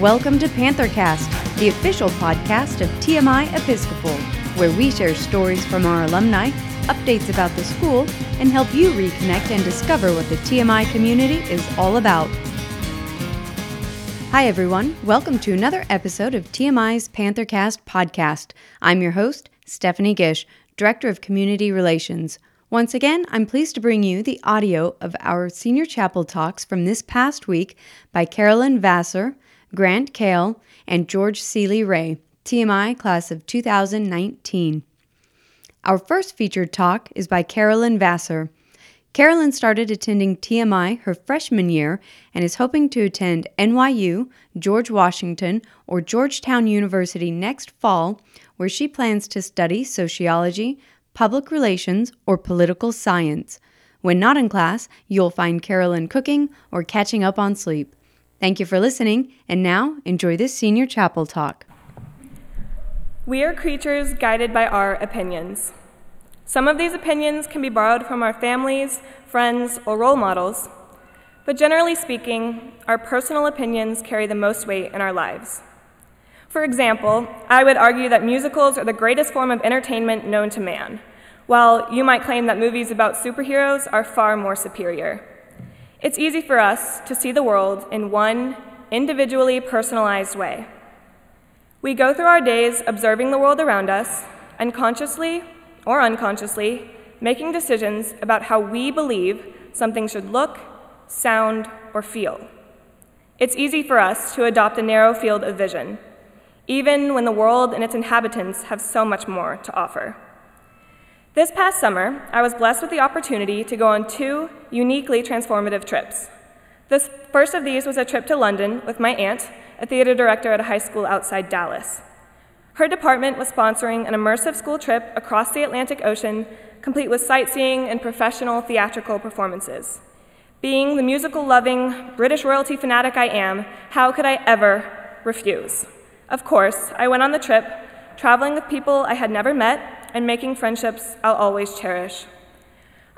Welcome to PantherCast, the official podcast of TMI Episcopal, where we share stories from our alumni, updates about the school, and help you reconnect and discover what the TMI community is all about. Hi, everyone. Welcome to another episode of TMI's PantherCast podcast. I'm your host, Stephanie Gish, Director of Community Relations. Once again, I'm pleased to bring you the audio of our senior chapel talks from this past week by Carolyn Vassar, Grant Kale, and George Seeley Ray, TMI class of 2019. Our first featured talk is by Carolyn Vassar. Carolyn started attending TMI her freshman year and is hoping to attend NYU, George Washington, or Georgetown University next fall, where she plans to study sociology, public relations, or political science. When not in class, you'll find Carolyn cooking or catching up on sleep. Thank you for listening, and now enjoy this senior chapel talk. We are creatures guided by our opinions. Some of these opinions can be borrowed from our families, friends, or role models, but generally speaking, our personal opinions carry the most weight in our lives. For example, I would argue that musicals are the greatest form of entertainment known to man, while you might claim that movies about superheroes are far more superior. It's easy for us to see the world in one individually personalized way. We go through our days observing the world around us, and consciously or unconsciously making decisions about how we believe something should look, sound, or feel. It's easy for us to adopt a narrow field of vision, even when the world and its inhabitants have so much more to offer. This past summer, I was blessed with the opportunity to go on two uniquely transformative trips. The first of these was a trip to London with my aunt, a theater director at a high school outside Dallas. Her department was sponsoring an immersive school trip across the Atlantic Ocean, complete with sightseeing and professional theatrical performances. Being the musical loving British royalty fanatic I am, how could I ever refuse? Of course, I went on the trip, traveling with people I had never met and making friendships I'll always cherish.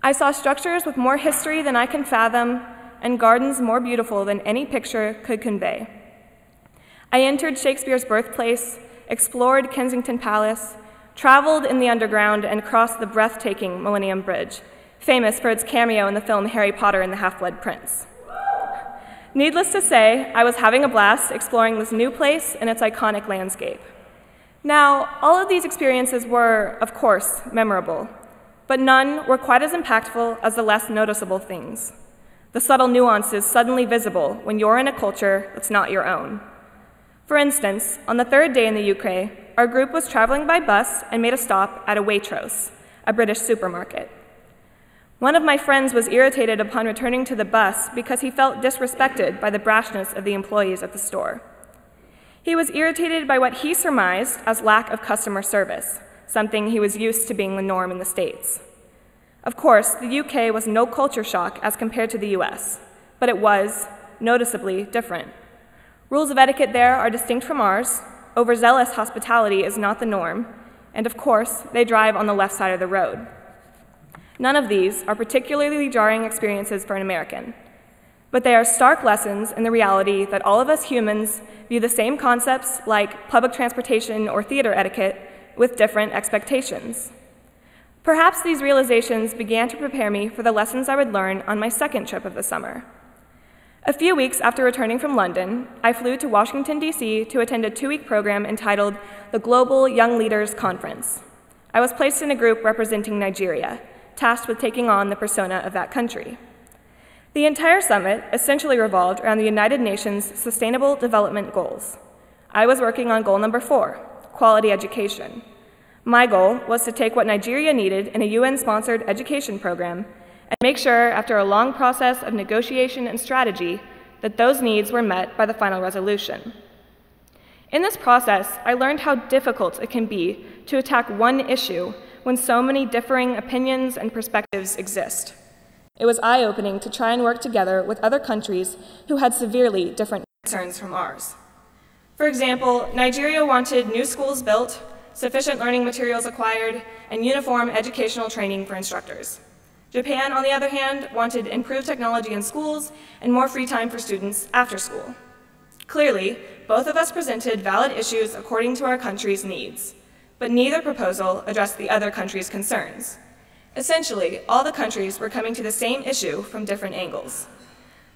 I saw structures with more history than I can fathom and gardens more beautiful than any picture could convey. I entered Shakespeare's birthplace, explored Kensington Palace, traveled in the underground, and crossed the breathtaking Millennium Bridge, famous for its cameo in the film Harry Potter and the Half Blood Prince. Needless to say, I was having a blast exploring this new place and its iconic landscape. Now, all of these experiences were, of course, memorable, but none were quite as impactful as the less noticeable things. The subtle nuances suddenly visible when you're in a culture that's not your own. For instance, on the third day in the UK, our group was traveling by bus and made a stop at a Waitrose, a British supermarket. One of my friends was irritated upon returning to the bus because he felt disrespected by the brashness of the employees at the store. He was irritated by what he surmised as lack of customer service, something he was used to being the norm in the States. Of course, the UK was no culture shock as compared to the US, but it was noticeably different. Rules of etiquette there are distinct from ours, overzealous hospitality is not the norm, and of course, they drive on the left side of the road. None of these are particularly jarring experiences for an American, but they are stark lessons in the reality that all of us humans view the same concepts like public transportation or theater etiquette with different expectations. Perhaps these realizations began to prepare me for the lessons I would learn on my second trip of the summer. A few weeks after returning from London, I flew to Washington, D.C. to attend a two week program entitled the Global Young Leaders Conference. I was placed in a group representing Nigeria, tasked with taking on the persona of that country. The entire summit essentially revolved around the United Nations Sustainable Development Goals. I was working on goal number four quality education. My goal was to take what Nigeria needed in a UN sponsored education program and make sure, after a long process of negotiation and strategy, that those needs were met by the final resolution. In this process, I learned how difficult it can be to attack one issue when so many differing opinions and perspectives exist. It was eye opening to try and work together with other countries who had severely different concerns from ours. For example, Nigeria wanted new schools built, sufficient learning materials acquired, and uniform educational training for instructors. Japan, on the other hand, wanted improved technology in schools and more free time for students after school. Clearly, both of us presented valid issues according to our country's needs, but neither proposal addressed the other country's concerns. Essentially, all the countries were coming to the same issue from different angles.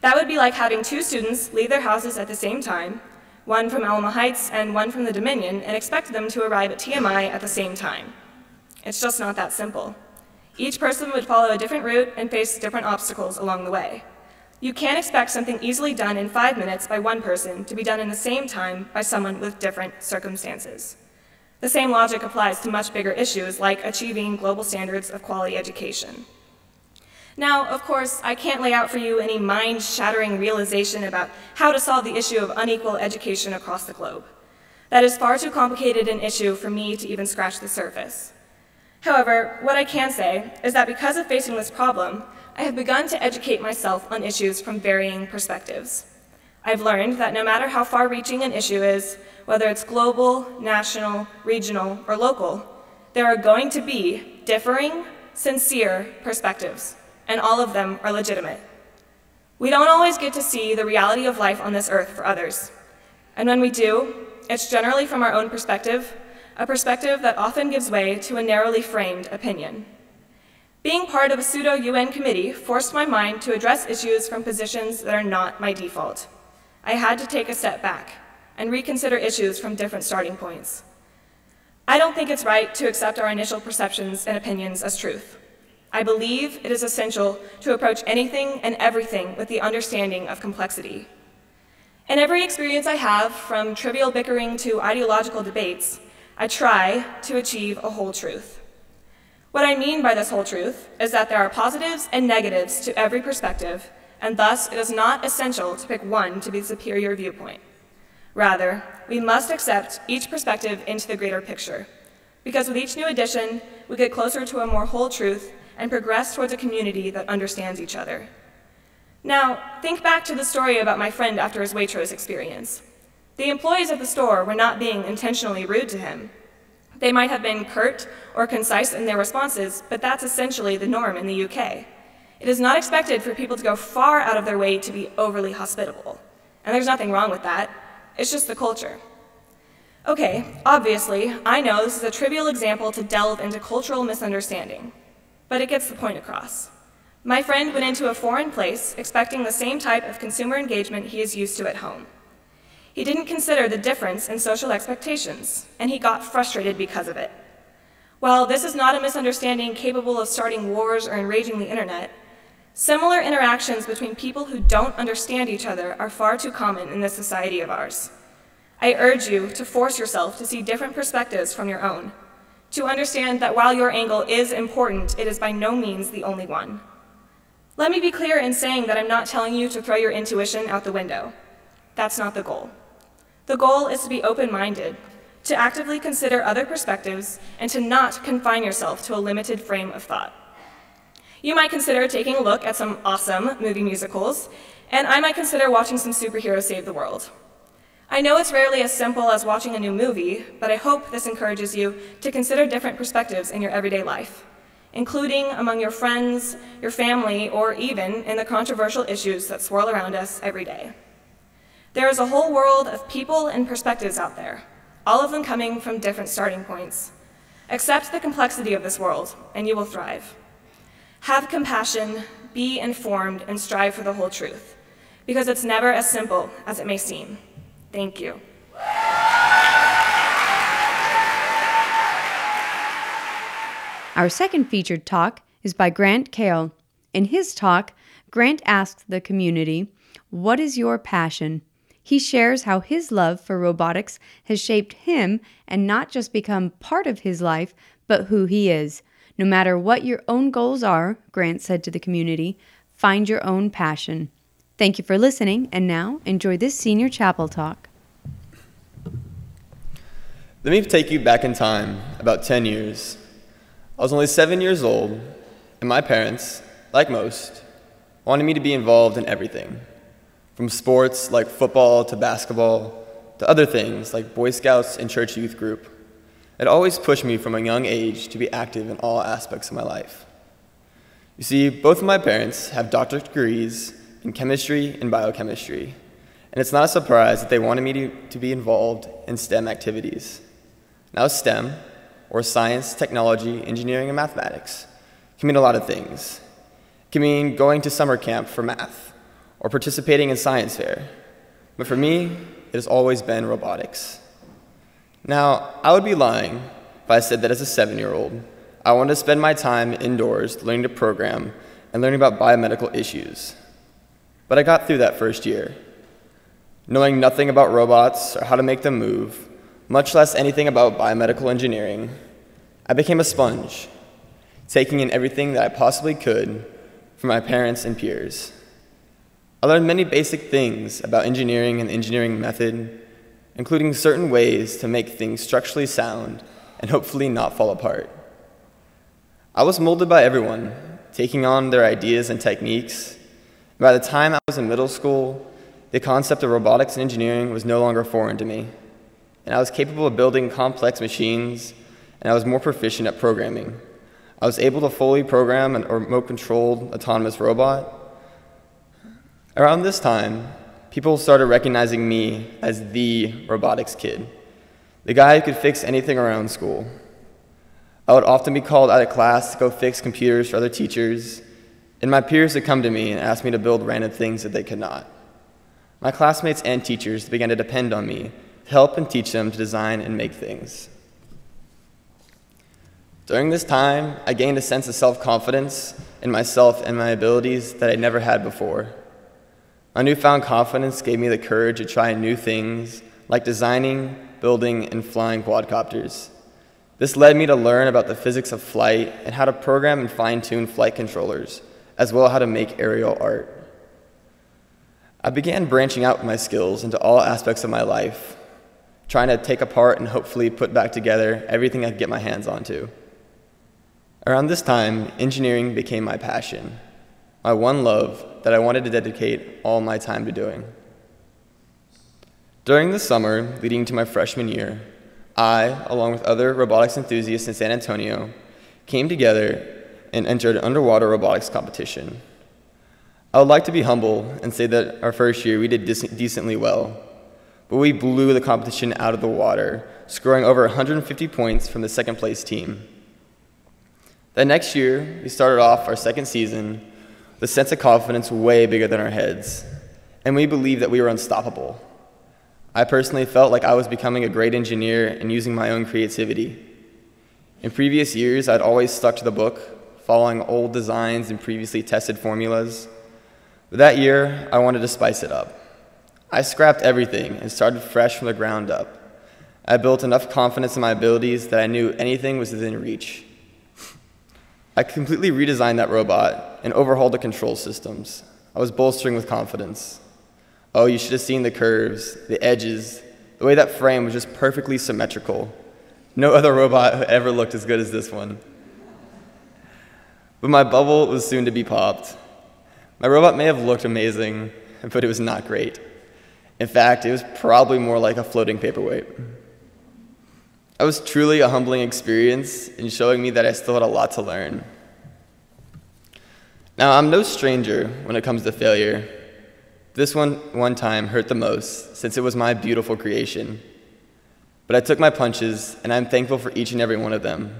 That would be like having two students leave their houses at the same time, one from Alamo Heights and one from the Dominion, and expect them to arrive at TMI at the same time. It's just not that simple. Each person would follow a different route and face different obstacles along the way. You can't expect something easily done in five minutes by one person to be done in the same time by someone with different circumstances. The same logic applies to much bigger issues like achieving global standards of quality education. Now, of course, I can't lay out for you any mind shattering realization about how to solve the issue of unequal education across the globe. That is far too complicated an issue for me to even scratch the surface. However, what I can say is that because of facing this problem, I have begun to educate myself on issues from varying perspectives. I've learned that no matter how far reaching an issue is, whether it's global, national, regional, or local, there are going to be differing, sincere perspectives, and all of them are legitimate. We don't always get to see the reality of life on this earth for others. And when we do, it's generally from our own perspective, a perspective that often gives way to a narrowly framed opinion. Being part of a pseudo UN committee forced my mind to address issues from positions that are not my default. I had to take a step back and reconsider issues from different starting points. I don't think it's right to accept our initial perceptions and opinions as truth. I believe it is essential to approach anything and everything with the understanding of complexity. In every experience I have, from trivial bickering to ideological debates, I try to achieve a whole truth. What I mean by this whole truth is that there are positives and negatives to every perspective, and thus it is not essential to pick one to be the superior viewpoint. Rather, we must accept each perspective into the greater picture, because with each new addition, we get closer to a more whole truth and progress towards a community that understands each other. Now, think back to the story about my friend after his Waitrose experience. The employees of the store were not being intentionally rude to him. They might have been curt or concise in their responses, but that's essentially the norm in the UK. It is not expected for people to go far out of their way to be overly hospitable. And there's nothing wrong with that. It's just the culture. Okay, obviously, I know this is a trivial example to delve into cultural misunderstanding, but it gets the point across. My friend went into a foreign place expecting the same type of consumer engagement he is used to at home. He didn't consider the difference in social expectations, and he got frustrated because of it. While this is not a misunderstanding capable of starting wars or enraging the internet, similar interactions between people who don't understand each other are far too common in this society of ours. I urge you to force yourself to see different perspectives from your own, to understand that while your angle is important, it is by no means the only one. Let me be clear in saying that I'm not telling you to throw your intuition out the window. That's not the goal. The goal is to be open minded, to actively consider other perspectives, and to not confine yourself to a limited frame of thought. You might consider taking a look at some awesome movie musicals, and I might consider watching some superheroes save the world. I know it's rarely as simple as watching a new movie, but I hope this encourages you to consider different perspectives in your everyday life, including among your friends, your family, or even in the controversial issues that swirl around us every day. There is a whole world of people and perspectives out there, all of them coming from different starting points. Accept the complexity of this world, and you will thrive. Have compassion, be informed, and strive for the whole truth, because it's never as simple as it may seem. Thank you. Our second featured talk is by Grant Kale. In his talk, Grant asks the community, What is your passion? He shares how his love for robotics has shaped him and not just become part of his life, but who he is. No matter what your own goals are, Grant said to the community, find your own passion. Thank you for listening, and now enjoy this senior chapel talk. Let me take you back in time about 10 years. I was only seven years old, and my parents, like most, wanted me to be involved in everything from sports like football to basketball to other things like Boy Scouts and church youth group. It always pushed me from a young age to be active in all aspects of my life. You see, both of my parents have doctorate degrees in chemistry and biochemistry, and it's not a surprise that they wanted me to, to be involved in STEM activities. Now, STEM, or science, technology, engineering, and mathematics, can mean a lot of things. It can mean going to summer camp for math, or participating in science fair. But for me, it has always been robotics. Now, I would be lying if I said that as a seven year old, I wanted to spend my time indoors learning to program and learning about biomedical issues. But I got through that first year. Knowing nothing about robots or how to make them move, much less anything about biomedical engineering, I became a sponge, taking in everything that I possibly could from my parents and peers. I learned many basic things about engineering and engineering method, including certain ways to make things structurally sound and hopefully not fall apart. I was molded by everyone, taking on their ideas and techniques. By the time I was in middle school, the concept of robotics and engineering was no longer foreign to me and I was capable of building complex machines, and I was more proficient at programming. I was able to fully program a remote controlled autonomous robot. Around this time, people started recognizing me as the robotics kid, the guy who could fix anything around school. I would often be called out of class to go fix computers for other teachers, and my peers would come to me and ask me to build random things that they could not. My classmates and teachers began to depend on me to help and teach them to design and make things. During this time, I gained a sense of self confidence in myself and my abilities that I never had before. My newfound confidence gave me the courage to try new things like designing, building, and flying quadcopters. This led me to learn about the physics of flight and how to program and fine tune flight controllers, as well as how to make aerial art. I began branching out my skills into all aspects of my life, trying to take apart and hopefully put back together everything I could get my hands onto. Around this time, engineering became my passion, my one love that I wanted to dedicate all my time to doing. During the summer leading to my freshman year, I, along with other robotics enthusiasts in San Antonio, came together and entered an underwater robotics competition. I would like to be humble and say that our first year we did decently well, but we blew the competition out of the water, scoring over 150 points from the second place team. The next year, we started off our second season a sense of confidence way bigger than our heads, and we believed that we were unstoppable. I personally felt like I was becoming a great engineer and using my own creativity. In previous years, I'd always stuck to the book, following old designs and previously tested formulas. But that year, I wanted to spice it up. I scrapped everything and started fresh from the ground up. I built enough confidence in my abilities that I knew anything was within reach. I completely redesigned that robot and overhauled the control systems. I was bolstering with confidence. Oh, you should have seen the curves, the edges, the way that frame was just perfectly symmetrical. No other robot ever looked as good as this one. But my bubble was soon to be popped. My robot may have looked amazing, but it was not great. In fact, it was probably more like a floating paperweight. It was truly a humbling experience in showing me that I still had a lot to learn. Now, I'm no stranger when it comes to failure. This one, one time hurt the most since it was my beautiful creation. But I took my punches, and I'm thankful for each and every one of them,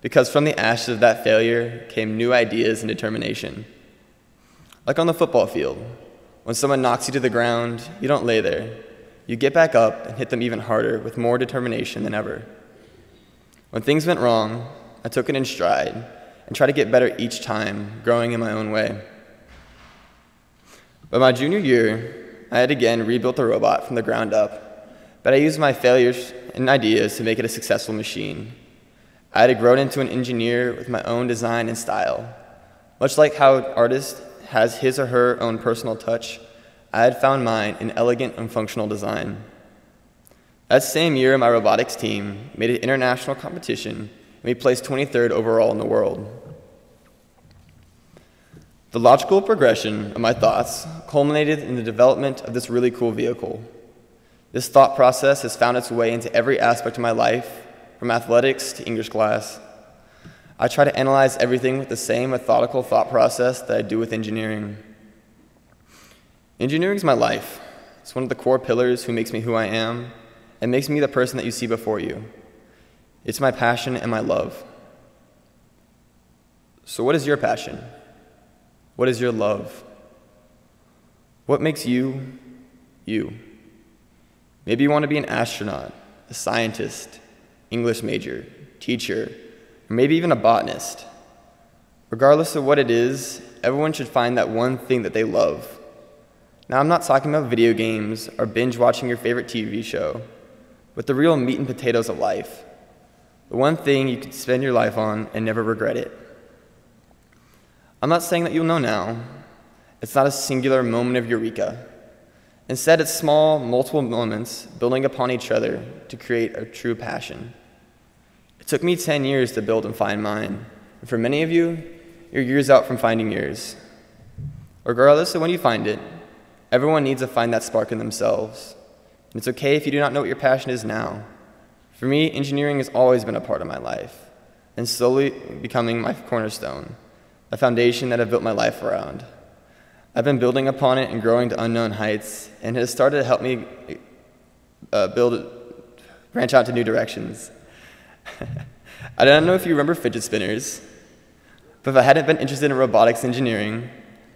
because from the ashes of that failure came new ideas and determination. Like on the football field, when someone knocks you to the ground, you don't lay there. You get back up and hit them even harder with more determination than ever. When things went wrong, I took it in stride and try to get better each time, growing in my own way. By my junior year, I had again rebuilt the robot from the ground up, but I used my failures and ideas to make it a successful machine. I had grown into an engineer with my own design and style. Much like how an artist has his or her own personal touch, I had found mine in elegant and functional design. That same year, my robotics team made an international competition and we placed 23rd overall in the world. The logical progression of my thoughts culminated in the development of this really cool vehicle. This thought process has found its way into every aspect of my life, from athletics to English class. I try to analyze everything with the same methodical thought process that I do with engineering. Engineering is my life. It's one of the core pillars who makes me who I am and makes me the person that you see before you. It's my passion and my love. So, what is your passion? What is your love? What makes you you? Maybe you want to be an astronaut, a scientist, English major, teacher, or maybe even a botanist. Regardless of what it is, everyone should find that one thing that they love. Now, I'm not talking about video games or binge watching your favorite TV show, but the real meat and potatoes of life. The one thing you could spend your life on and never regret it. I'm not saying that you'll know now. It's not a singular moment of eureka. Instead, it's small, multiple moments building upon each other to create a true passion. It took me 10 years to build and find mine. And for many of you, you're years out from finding yours. Regardless of when you find it, everyone needs to find that spark in themselves. And it's okay if you do not know what your passion is now. For me, engineering has always been a part of my life, and slowly becoming my cornerstone, a foundation that I've built my life around. I've been building upon it and growing to unknown heights, and it has started to help me uh, build, branch out to new directions. I don't know if you remember fidget spinners, but if I hadn't been interested in robotics engineering,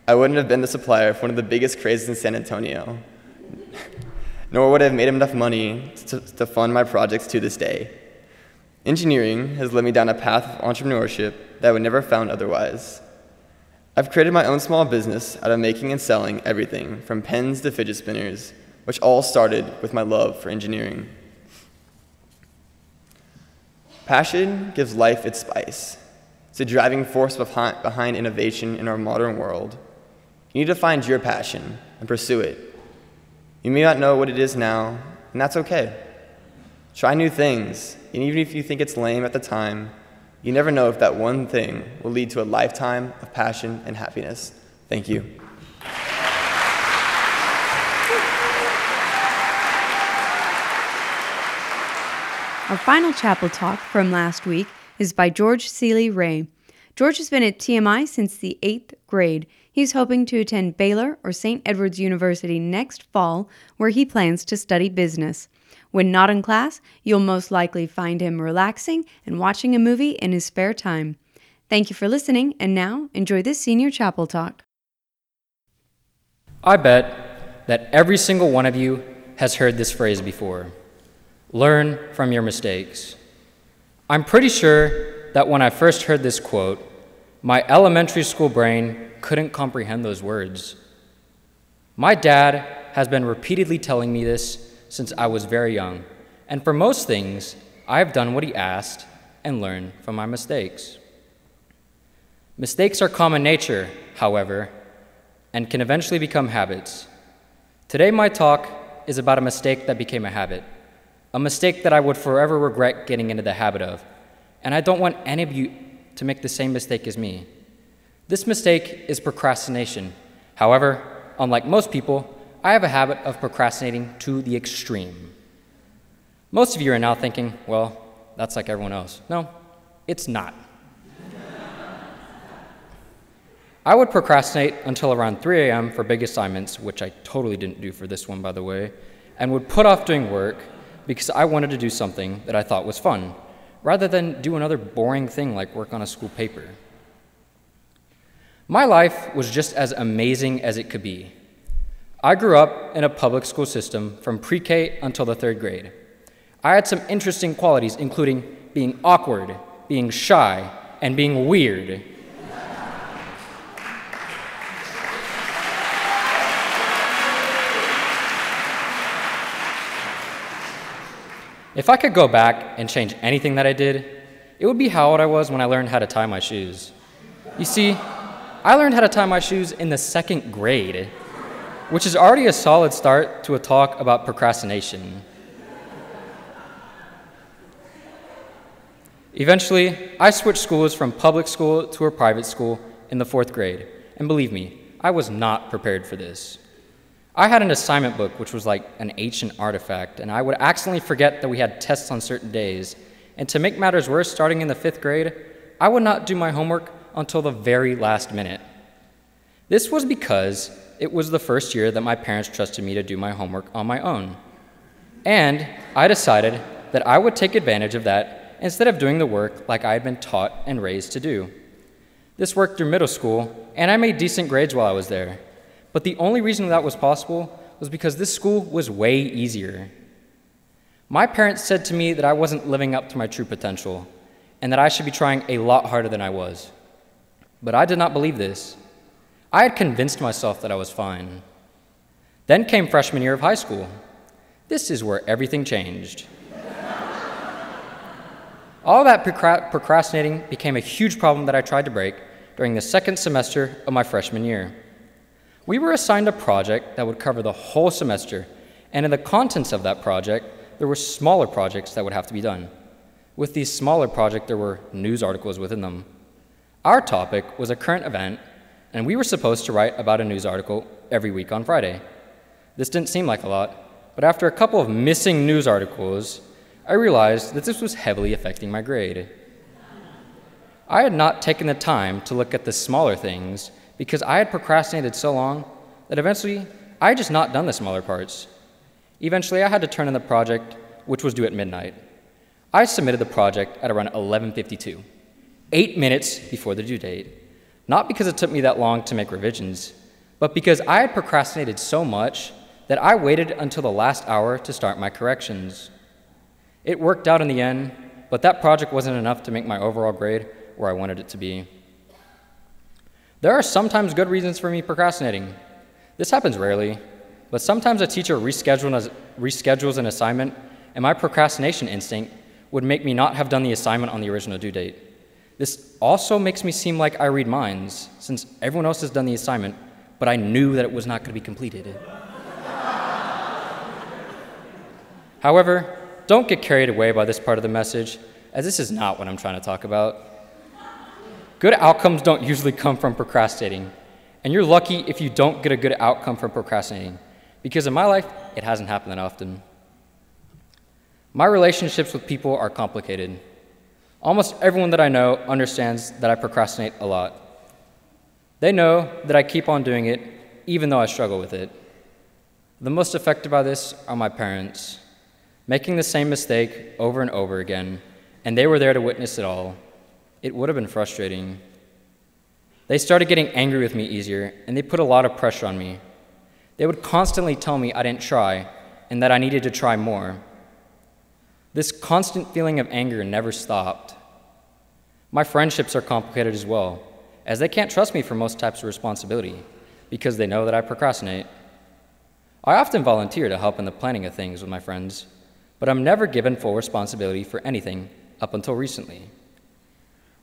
I wouldn't have been the supplier of one of the biggest crazes in San Antonio. Nor would I have made enough money to, to fund my projects to this day. Engineering has led me down a path of entrepreneurship that I would never have found otherwise. I've created my own small business out of making and selling everything from pens to fidget spinners, which all started with my love for engineering. Passion gives life its spice. It's a driving force behind, behind innovation in our modern world. You need to find your passion and pursue it. You may not know what it is now, and that's okay. Try new things, and even if you think it's lame at the time, you never know if that one thing will lead to a lifetime of passion and happiness. Thank you. Our final chapel talk from last week is by George Seeley Ray. George has been at TMI since the eighth grade. He's hoping to attend Baylor or St. Edward's University next fall, where he plans to study business. When not in class, you'll most likely find him relaxing and watching a movie in his spare time. Thank you for listening, and now enjoy this senior chapel talk. I bet that every single one of you has heard this phrase before learn from your mistakes. I'm pretty sure that when I first heard this quote, my elementary school brain couldn't comprehend those words. My dad has been repeatedly telling me this since I was very young, and for most things, I have done what he asked and learned from my mistakes. Mistakes are common nature, however, and can eventually become habits. Today, my talk is about a mistake that became a habit, a mistake that I would forever regret getting into the habit of, and I don't want any of you to make the same mistake as me. This mistake is procrastination. However, unlike most people, I have a habit of procrastinating to the extreme. Most of you are now thinking, well, that's like everyone else. No, it's not. I would procrastinate until around 3 a.m. for big assignments, which I totally didn't do for this one, by the way, and would put off doing work because I wanted to do something that I thought was fun, rather than do another boring thing like work on a school paper. My life was just as amazing as it could be. I grew up in a public school system from pre K until the third grade. I had some interesting qualities, including being awkward, being shy, and being weird. If I could go back and change anything that I did, it would be how old I was when I learned how to tie my shoes. You see, I learned how to tie my shoes in the second grade which is already a solid start to a talk about procrastination. Eventually, I switched schools from public school to a private school in the fourth grade, and believe me, I was not prepared for this. I had an assignment book which was like an ancient artifact, and I would accidentally forget that we had tests on certain days. And to make matters worse, starting in the fifth grade, I would not do my homework until the very last minute. This was because it was the first year that my parents trusted me to do my homework on my own. And I decided that I would take advantage of that instead of doing the work like I had been taught and raised to do. This worked through middle school, and I made decent grades while I was there. But the only reason that was possible was because this school was way easier. My parents said to me that I wasn't living up to my true potential and that I should be trying a lot harder than I was. But I did not believe this. I had convinced myself that I was fine. Then came freshman year of high school. This is where everything changed. All that procrastinating became a huge problem that I tried to break during the second semester of my freshman year. We were assigned a project that would cover the whole semester, and in the contents of that project, there were smaller projects that would have to be done. With these smaller projects, there were news articles within them. Our topic was a current event, and we were supposed to write about a news article every week on Friday. This didn't seem like a lot, but after a couple of missing news articles, I realized that this was heavily affecting my grade. I had not taken the time to look at the smaller things because I had procrastinated so long that eventually I had just not done the smaller parts. Eventually, I had to turn in the project, which was due at midnight. I submitted the project at around 11:52, 8 minutes before the due date. Not because it took me that long to make revisions, but because I had procrastinated so much that I waited until the last hour to start my corrections. It worked out in the end, but that project wasn't enough to make my overall grade where I wanted it to be. There are sometimes good reasons for me procrastinating. This happens rarely, but sometimes a teacher reschedules an assignment, and my procrastination instinct would make me not have done the assignment on the original due date. This also makes me seem like I read minds, since everyone else has done the assignment, but I knew that it was not going to be completed. However, don't get carried away by this part of the message, as this is not what I'm trying to talk about. Good outcomes don't usually come from procrastinating, and you're lucky if you don't get a good outcome from procrastinating, because in my life, it hasn't happened that often. My relationships with people are complicated. Almost everyone that I know understands that I procrastinate a lot. They know that I keep on doing it even though I struggle with it. The most affected by this are my parents making the same mistake over and over again, and they were there to witness it all. It would have been frustrating. They started getting angry with me easier, and they put a lot of pressure on me. They would constantly tell me I didn't try and that I needed to try more. This constant feeling of anger never stopped. My friendships are complicated as well, as they can't trust me for most types of responsibility because they know that I procrastinate. I often volunteer to help in the planning of things with my friends but I'm never given full responsibility for anything up until recently.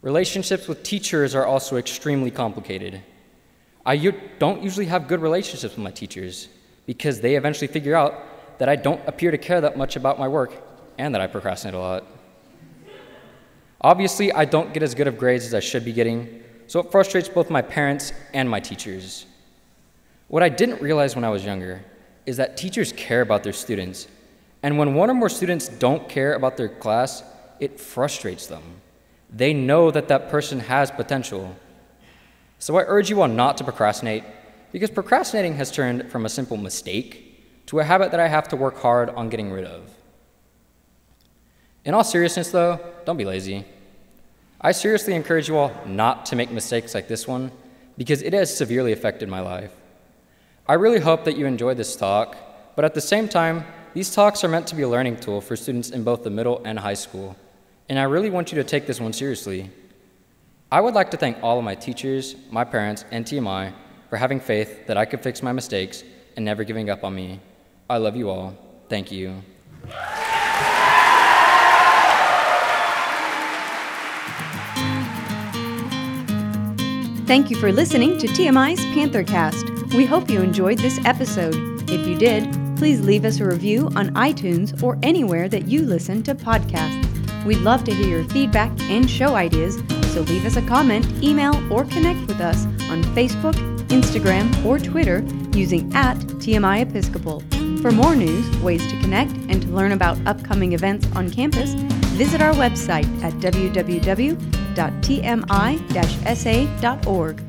Relationships with teachers are also extremely complicated. I don't usually have good relationships with my teachers because they eventually figure out that I don't appear to care that much about my work and that I procrastinate a lot. Obviously, I don't get as good of grades as I should be getting, so it frustrates both my parents and my teachers. What I didn't realize when I was younger is that teachers care about their students and when one or more students don't care about their class, it frustrates them. They know that that person has potential. So I urge you all not to procrastinate, because procrastinating has turned from a simple mistake to a habit that I have to work hard on getting rid of. In all seriousness, though, don't be lazy. I seriously encourage you all not to make mistakes like this one, because it has severely affected my life. I really hope that you enjoyed this talk, but at the same time, these talks are meant to be a learning tool for students in both the middle and high school, and I really want you to take this one seriously. I would like to thank all of my teachers, my parents, and TMI for having faith that I could fix my mistakes and never giving up on me. I love you all. Thank you. Thank you for listening to TMI's Panthercast. We hope you enjoyed this episode. If you did, please leave us a review on iTunes or anywhere that you listen to podcasts. We'd love to hear your feedback and show ideas, so leave us a comment, email, or connect with us on Facebook, Instagram, or Twitter using at TMI Episcopal. For more news, ways to connect, and to learn about upcoming events on campus, visit our website at www.tmi-sa.org.